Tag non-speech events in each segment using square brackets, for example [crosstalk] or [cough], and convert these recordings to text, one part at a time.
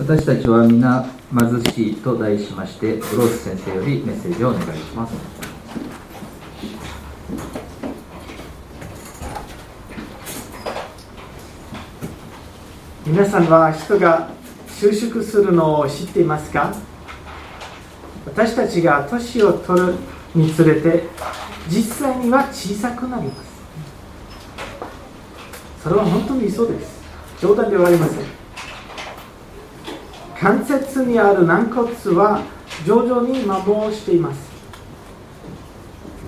私たちは皆貧しいと題しましてブロース先生よりメッセージをお願いします。皆さんは人が収縮するのを知っていますか？私たちが年を取るにつれて実際には小さくなります。それは本当にそうです。冗談ではありません。関節にある軟骨は徐々に摩耗しています。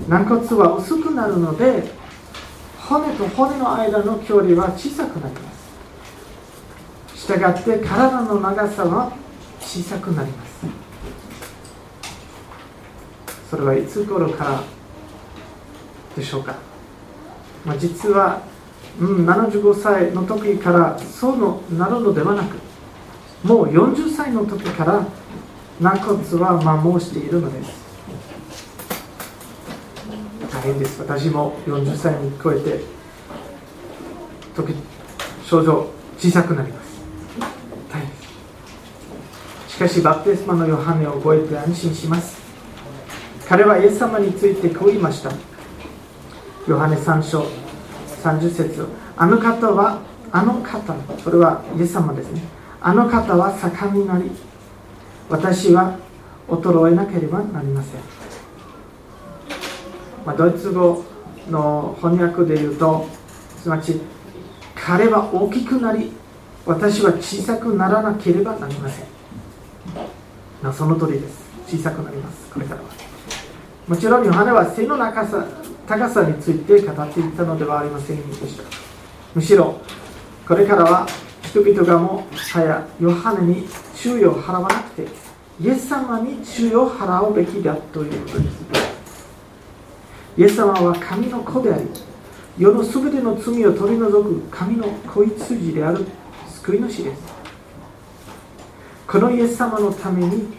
軟骨は薄くなるので骨と骨の間の距離は小さくなります。したがって体の長さは小さくなります。それはいつ頃からでしょうか、まあ、実はうん、75歳の時からそうのなるのではなくもう40歳の時から軟骨は摩耗しているのです。大変です。私も40歳に超えて時症状小さくなります。大変です。しかしバプテスマのヨハネを覚えて安心します。彼はイエス様についてこう言いました。ヨハネ3章30節あの方はあの方それはイエス様ですね。あの方は盛んになり私は衰えなければなりません、まあ、ドイツ語の翻訳で言うとすなわち彼は大きくなり私は小さくならなければなりません、まあ、その通りです。小さくなります。これからは。もちろんヨハネは背の長さ高さについて語っていったのではありませんでした。むしろこれからは人々がもはやヨハネに注意を払わなくてイエス様に注意を払うべきだということです。イエス様は神の子であり世の全ての罪を取り除く神の子羊である救い主です。このイエス様のために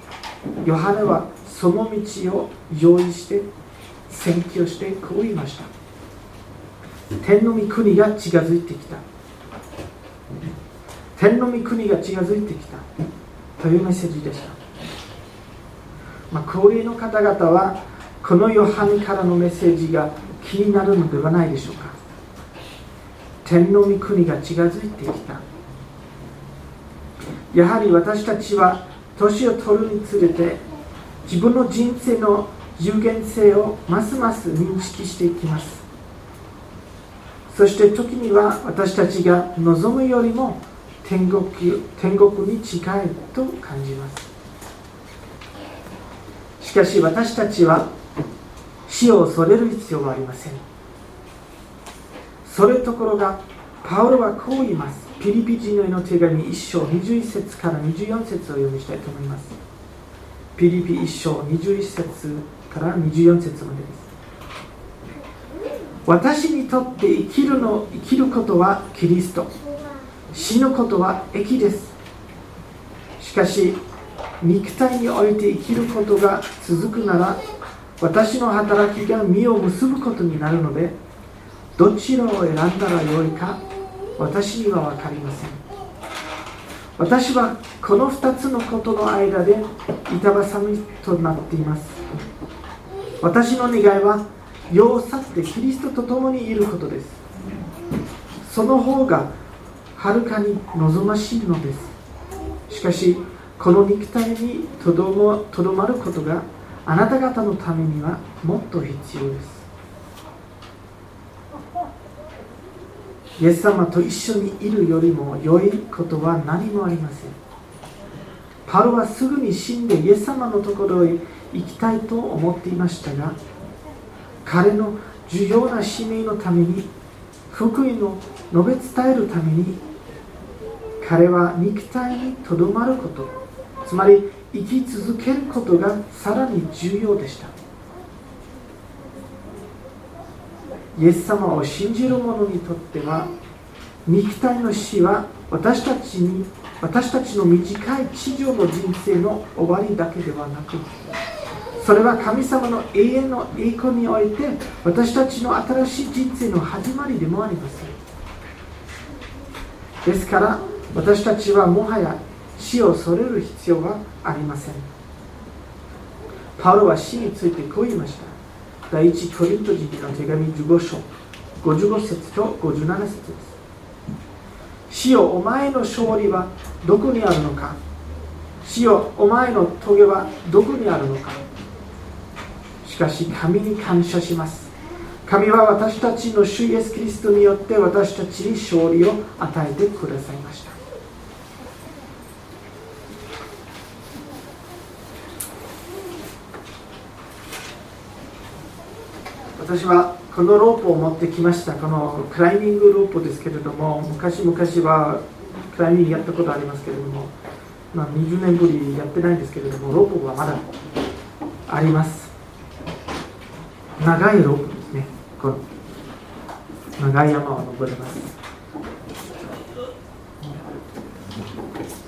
ヨハネはその道を用意して宣教してこう言いました。天の御国が近づいてきた。天の御国が近づいてきた。というメッセージでした、まあ、高齢の方々はこのヨハネからのメッセージが気になるのではないでしょうか。天の御国が近づいてきた。やはり私たちは年を取るにつれて自分の人生の有限性をますます認識していきます。そして時には私たちが望むよりも天国天国に近いと感じます。しかし私たちは死を恐れる必要はありません。それところがパウロはこう言います。ピリピ人への手紙1章21節から24節を読みしたいと思います。ピリピ1章21節から24節までです。私にとって生きるの生きることはキリスト。死ぬことは益です。しかし肉体において生きることが続くなら私の働きが実を結ぶことになるのでどちらを選んだらよいか私には分かりません。私はこの2つのことの間で板挟みとなっています。私の願いは世を去ってキリストと共にいることです。その方がはるかに望ましいのです。しかしこの肉体にとどまることがあなた方のためにはもっと必要です。イエス様と一緒にいるよりも良いことは何もありません。パロはすぐに死んでイエス様のところへ行きたいと思っていましたが彼の重要な使命のために福音を述べ伝えるために彼は肉体にとどまることつまり生き続けることがさらに重要でした。イエス様を信じる者にとっては肉体の死は私たちに私たちの短い地上の人生の終わりだけではなくそれは神様の永遠の栄光において私たちの新しい人生の始まりでもあります。ですから私たちはもはや死を恐れる必要はありません。パウロは死についてこう言いました。第一コリント人の手紙15章55節と57節です。死よお前の勝利はどこにあるのか？死よお前の棘はどこにあるのか？しかし神に感謝します。神は私たちの主イエス・キリストによって私たちに勝利を与えてくださいました。私はこのロープを持ってきました。このクライミングロープですけれども昔々はクライミングやったことありますけれども、まあ、20年ぶりやってないんですけれどもロープはまだあります。長いロープですねこの。長い山を登れます。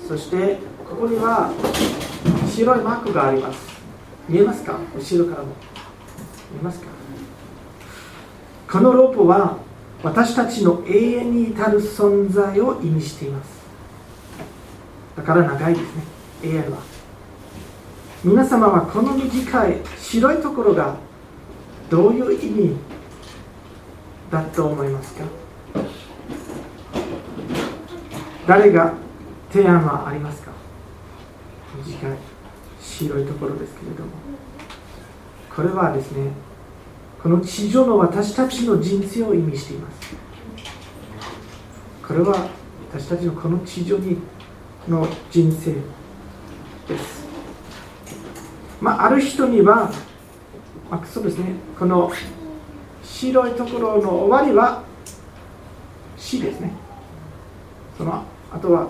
そしてここには白いマークがあります。見えますか？後ろからも。見えますか？このロープは私たちの永遠に至る存在を意味しています。だから長いですね。永遠は皆様はこの短い白いところがどういう意味だと思いますか？誰が提案はありますか？短い白いところですけれども。これはですねこの地上の私たちの人生を意味しています。これは私たちのこの地上にの人生です。まあある人には、まあ、そうですね。この白いところの終わりは死ですね。そのあとは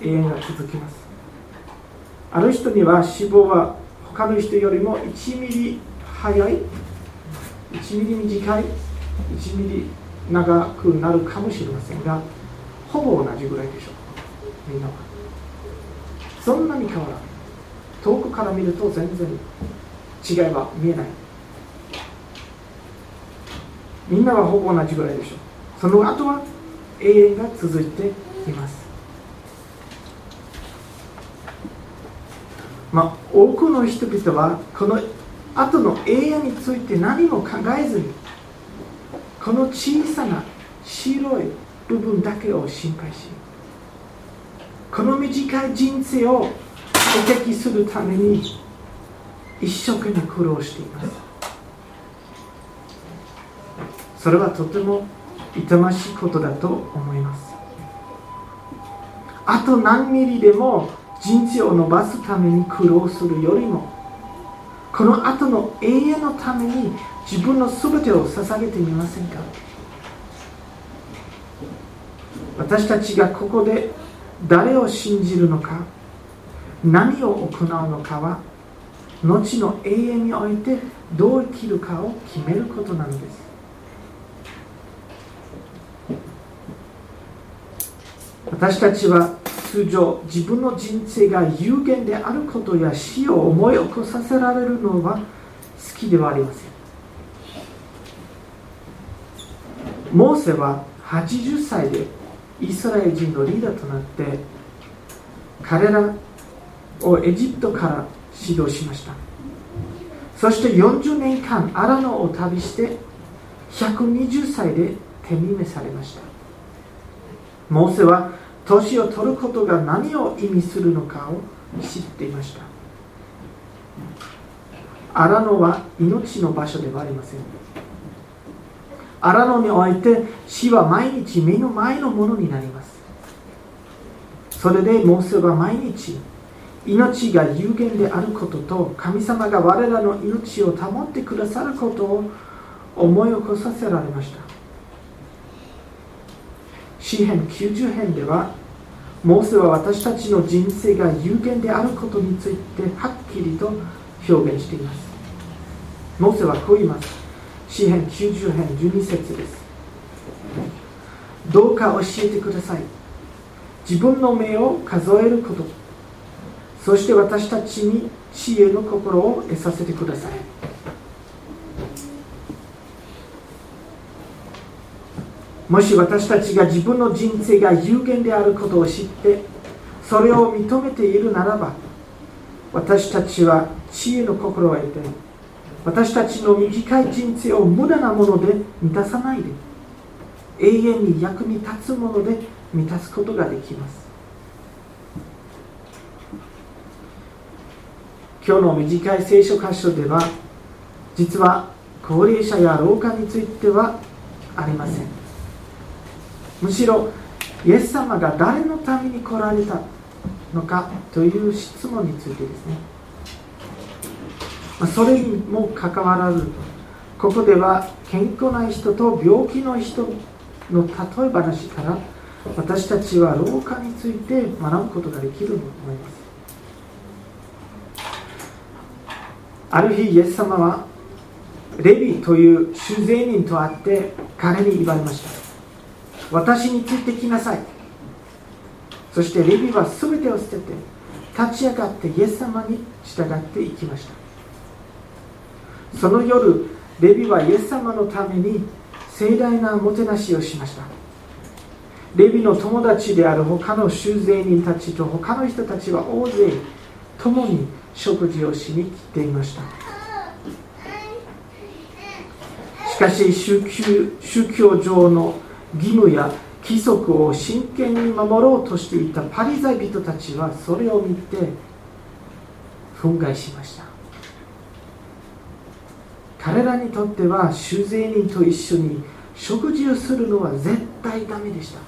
永遠が続きます。ある人には死亡は他の人よりも1ミリ早い1ミリ短い1ミリ長くなるかもしれませんがほぼ同じぐらいでしょう。みんなは。そんなに変わらない。遠くから見ると全然違いは見えない。みんなはほぼ同じぐらいでしょう。その後は永遠が続いています。まあ多くの人々はこの後の永遠について何も考えずにこの小さな白い部分だけを心配しこの短い人生を補敵するために一生懸命苦労しています。それはとても痛ましいことだと思います。あと何ミリでも人生を伸ばすために苦労するよりもこの後の永遠のために自分の全てを捧げてみませんか？私たちがここで誰を信じるのか何を行うのかは後の永遠においてどう生きるかを決めることなのです。私たちは通常自分の人生が有限であることや死を思い起こさせられるのは好きではありません。モーセは80歳でイスラエル人のリーダーとなって彼らをエジプトから指導しました。そして40年間アラノを旅して120歳で手に召されました。モーセは年を取ることが何を意味するのかを知っていました。荒野は命の場所ではありません。荒野において死は毎日目の前のものになります。それでモーセは毎日命が有限であることと神様が我らの命を保ってくださることを思い起こさせられました。詩編90編ではモーセは私たちの人生が有限であることについてはっきりと表現しています。モーセはこう言います。詩編90編12節です。どうか教えてください。自分の目を数えること。そして私たちに知恵の心を得させてください。もし私たちが自分の人生が有限であることを知ってそれを認めているならば私たちは知恵の心を得て私たちの短い人生を無駄なもので満たさないで永遠に役に立つもので満たすことができます。今日の短い聖書箇所では実は高齢者や老化についてはありません。むしろイエス様が誰のために来られたのかという質問についてですね。まそれにもかかわらずここでは健康な人と病気の人の例え話から私たちは老化について学ぶことができると思います。ある日イエス様はレビという修税人と会って彼に言われました。私についてきなさい。そしてレビは全てを捨てて立ち上がってイエス様に従っていきました。その夜レビはイエス様のために盛大なおもてなしをしました。レビの友達である他の修税人たちと他の人たちは大勢共に食事をしに来ていました。しかし宗教上の義務や規則を真剣に守ろうとしていたパリザイ人たちはそれを見て憤慨しました。彼らにとっては修税人と一緒に食事をするのは絶対ダメでした。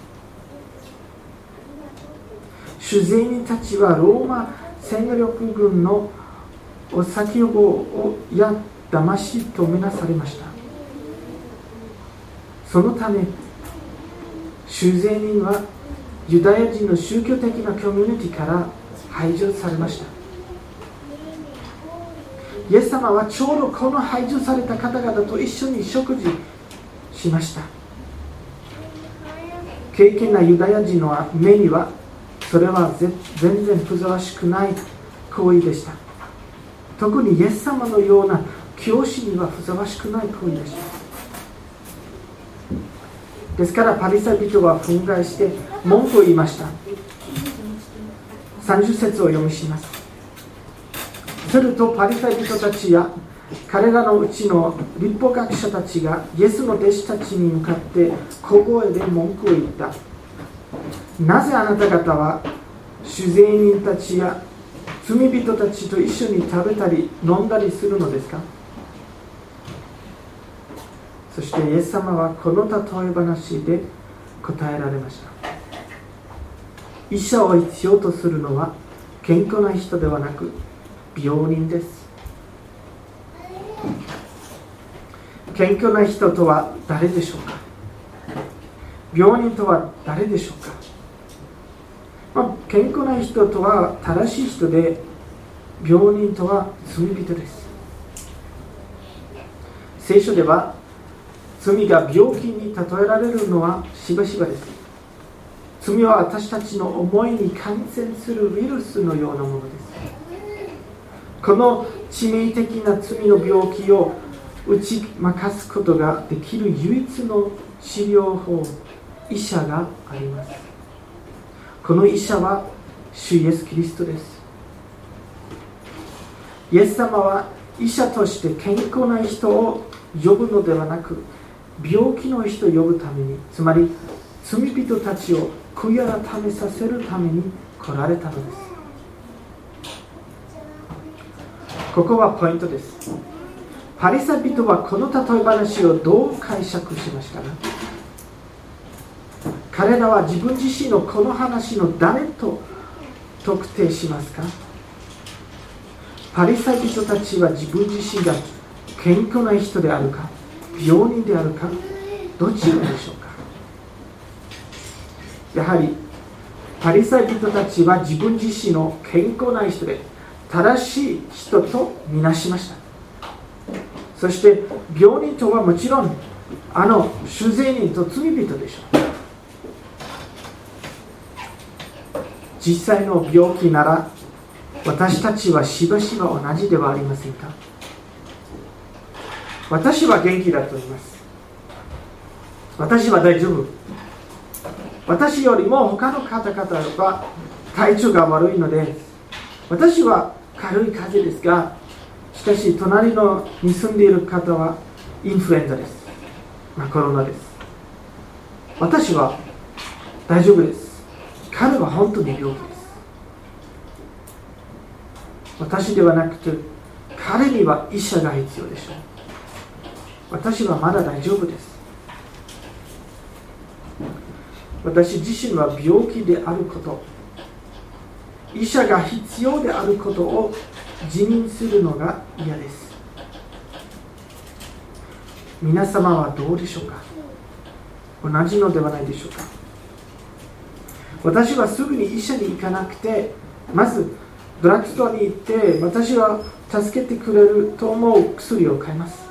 主税人たちはローマ戦力軍のお先ををや騙しとみなされました。そのため修税人はユダヤ人の宗教的なコミュニティから排除されました。イエス様はちょうどこの排除された方々と一緒に食事しました。経験なユダヤ人の目にはそれは全然ふざわしくない行為でした。特にイエス様のような教師にはふさわしくない行為でした。ですからパリサイ人は憤慨して文句を言いました。30節を読みします。するとパリサイ人たちや彼らのうちの立法学者たちがイエスの弟子たちに向かって小声で文句を言った。なぜあなた方は主税人たちや罪人たちと一緒に食べたり飲んだりするのですか？そしてイエス様はこの例え話で答えられました。医者を必要とするのは健康な人ではなく病人です。健康な人とは誰でしょうか？病人とは誰でしょうか、まあ、健康な人とは正しい人で病人とは罪人です。聖書では罪が病気に例えられるのはしばしばです。罪は私たちの思いに感染するウイルスのようなものです。この致命的な罪の病気を打ち負かすことができる唯一の治療法医者があります。この医者は主イエス・キリストです。イエス様は医者として健康な人を呼ぶのではなく病気の人を呼ぶためにつまり罪人たちを悔い改めさせるために来られたのです。ここはポイントです。パリサ人はこの例え話をどう解釈しましたか？彼らは自分自身のこの話の誰と特定しますか？パリサイ人たちは自分自身が健康な人であるか？病人であるかどちらでしょうか？やはりパリサイ人たちは自分自身の健康な人で正しい人とみなしました。そして病人とはもちろんあの主税人と罪人でしょう。実際の病気なら私たちはしばしば同じではありませんか？私は元気だと言います。私は大丈夫。私よりも他の方々は体調が悪いので私は軽い風邪ですがしかし隣のに住んでいる方はインフルエンザです、まあ、コロナです。私は大丈夫です。彼は本当に病気です。私ではなくて彼には医者が必要でしょう。私はまだ大丈夫です。私自身は病気であること医者が必要であることを辞任するのが嫌です。皆様はどうでしょうか？同じのではないでしょうか？私はすぐに医者に行かなくてまずドラッグストアに行って私は助けてくれると思う薬を買います。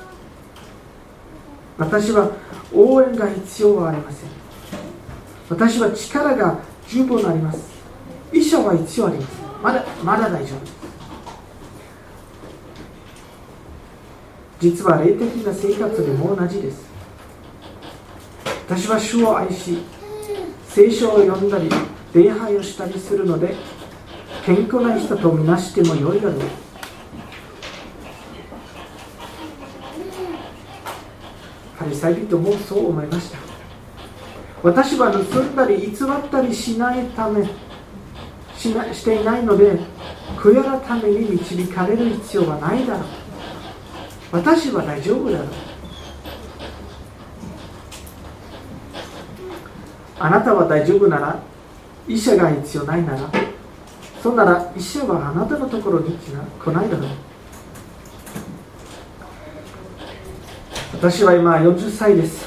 私は応援が必要はありません。私は力が十分あります。医者は必要ありますまだまだ大丈夫です。実は霊的な生活でも同じです。私は主を愛し聖書を読んだり礼拝をしたりするので健康な人とみなしてもよいだろうパリサイ人もそう思いました。私は盗んだり偽ったりしないためしなしていないので悔やらために導かれる必要はないだろう。私は大丈夫だろう。あなたは大丈夫なら医者が必要ないならそんなら医者はあなたのところに来ないだろう。私は今40歳です。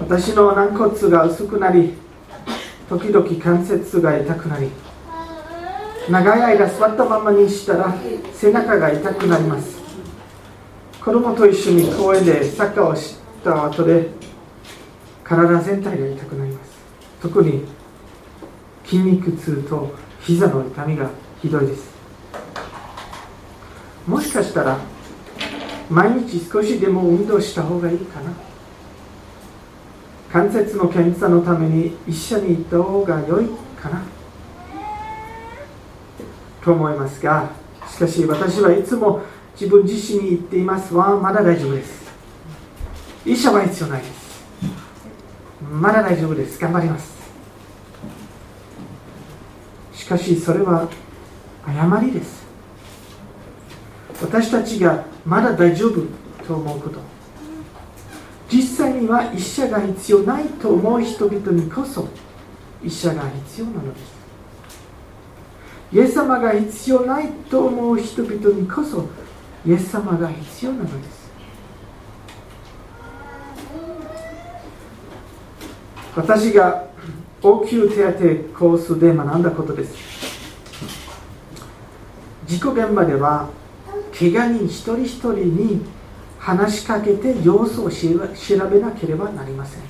私の軟骨が薄くなり時々関節が痛くなり長い間座ったままにしたら背中が痛くなります。子供と一緒に公園でサッカーをした後で体全体が痛くなります。特に筋肉痛と膝の痛みがひどいです。もしかしたら毎日少しでも運動した方がいいかな。関節の検査のために一緒に行った方が良いかな。と思いますがしかし私はいつも自分自身に言っています。はまだ大丈夫です。医者は必要ないです。まだ大丈夫です。頑張ります。しかしそれは誤りです。私たちがまだ大丈夫と思うこと。実際には医者が必要ないと思う人々にこそ医者が必要なのです。イエス様が必要ないと思う人々にこそイエス様が必要なのです。私が応急手当コースで学んだことです。事故現場では怪我人一人一人に話しかけて様子を調べなければなりません。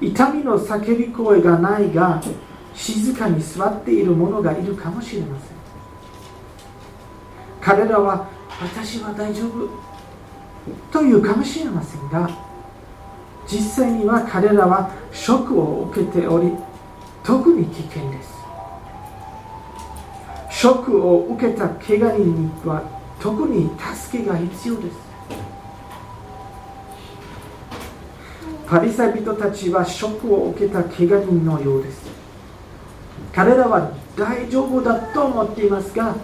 痛みの叫び声がないが静かに座っている者がいるかもしれません。彼らは私は大丈夫。というかもしれませんが実際には彼らはショックを受けており特に危険です。ショックを受けた怪我人には特に助けが必要です。パリサイ人たちはショックを受けた怪我人のようです。彼らは大丈夫だと思っていますが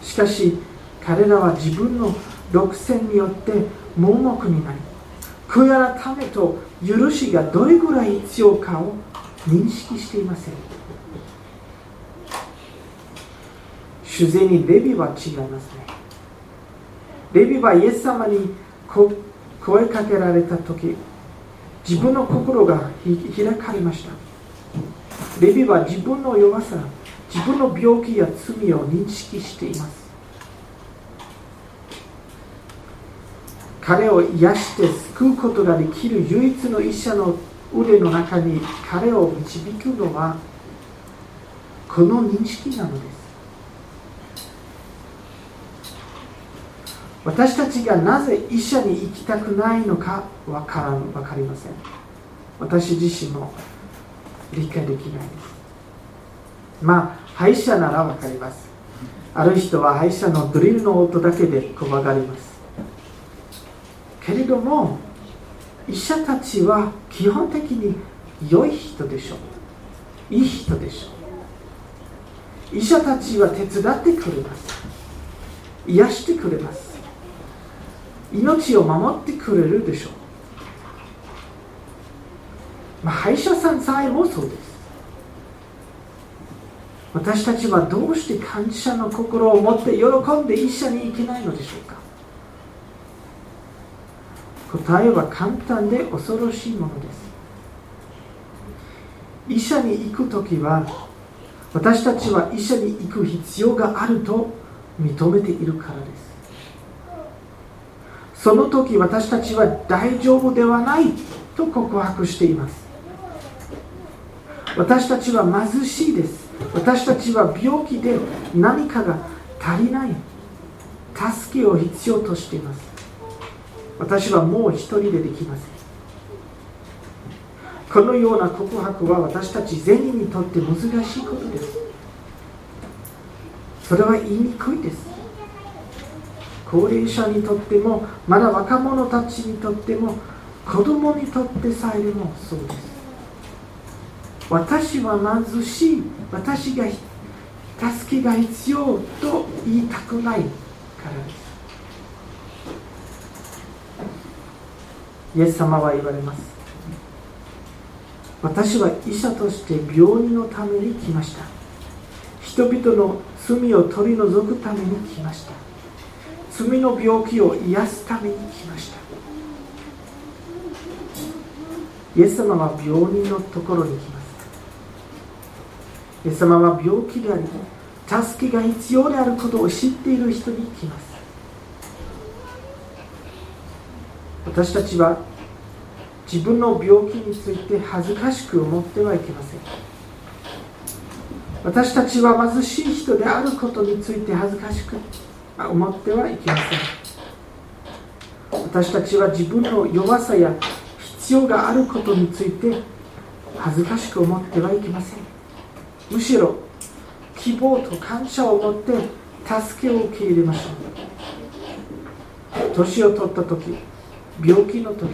しかし彼らは自分の独占によって盲目になり悔や改めと許しがどれぐらい必要かを認識していません。主税にレビは違いますね。レビはイエス様に声かけられた時自分の心が開かれました。レビは自分の弱さ自分の病気や罪を認識しています。彼を癒して救うことができる唯一の医者の腕の中に彼を導くのはこの認識なのです。私たちがなぜ医者に行きたくないのかわからん分かりません。私自身も理解できないです。まあ歯医者ならわかります。ある人は歯医者のドリルの音だけで怖がります。けれども医者たちは基本的に良い人でしょう。いい人でしょう。医者たちは手伝ってくれます。癒してくれます。命を守ってくれるでしょう、まあ、歯医者さんさえもそうです。私たちはどうして感謝の心を持って喜んで医者に行けないのでしょうか。答えは簡単で恐ろしいものです。医者に行く時は私たちは医者に行く必要があると認めているからです。その時私たちは大丈夫ではないと告白しています。私たちは貧しいです。私たちは病気で何かが足りない。助けを必要としています。私はもう一人でできません。このような告白は私たち全員にとって難しいことです。それは言いにくいです。高齢者にとってもまだ若者たちにとっても子供にとってさえでもそうです。私は貧しい私が助けが必要と言いたくないからです。イエス様は言われます。私は医者として病人のために来ました。人々の罪を取り除くために来ました。罪の病気を癒すために来ました。イエス様は病人のところに来ます。イエス様は病気であり助けが必要であることを知っている人に来ます。私たちは自分の病気について恥ずかしく思ってはいけません。私たちは貧しい人であることについて恥ずかしく思ってはいけません。私たちは自分の弱さや必要があることについて恥ずかしく思ってはいけません。むしろ希望と感謝を持って助けを受け入れましょう。年を取った時病気の時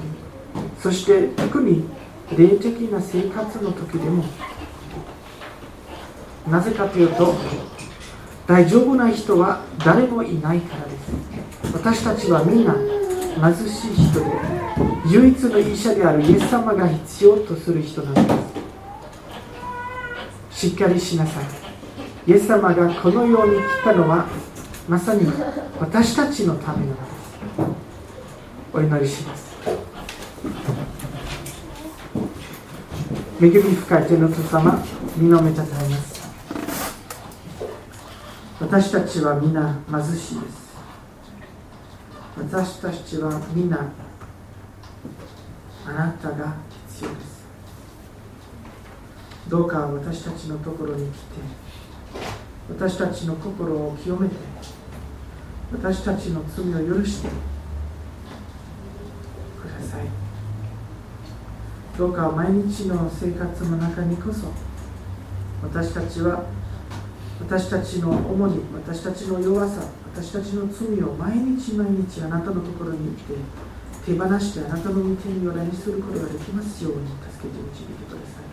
そして特に霊的な生活の時でもなぜかというと大丈夫な人は誰もいないからです。私たちはみんな貧しい人で唯一の医者であるイエス様が必要とする人なんです。しっかりしなさい。イエス様がこのように来たのはまさに私たちのためなのです。お祈りします。恵み深い天の父様見のめたたえます。私たちは皆貧しいです。私たちは皆あなたが必要です。どうか私たちのところに来て私たちの心を清めて私たちの罪を許してください。どうか毎日の生活の中にこそ私たちは私たちの主に私たちの弱さ私たちの罪を毎日毎日あなたのところに行って手放してあなたの御手によらにすることができますように助けて導いてください。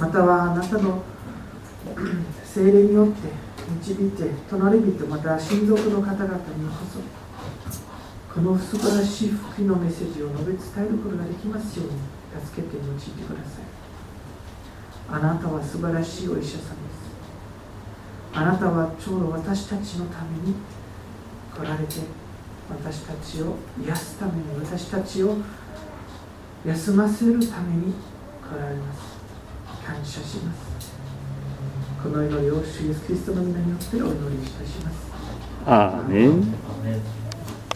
またはあなたの [clears throat] 精霊によって導いて隣人また親族の方々にこそこの素晴らしい福音のメッセージを述べ伝えることができますように助けて用いてください。あなたは素晴らしいお医者さんです。あなたはちょうど私たちのために来られて私たちを癒すために私たちを休ませるために来られます。感謝します。この祈りを主イエスキリストの皆によってお祈りいたします。アーメン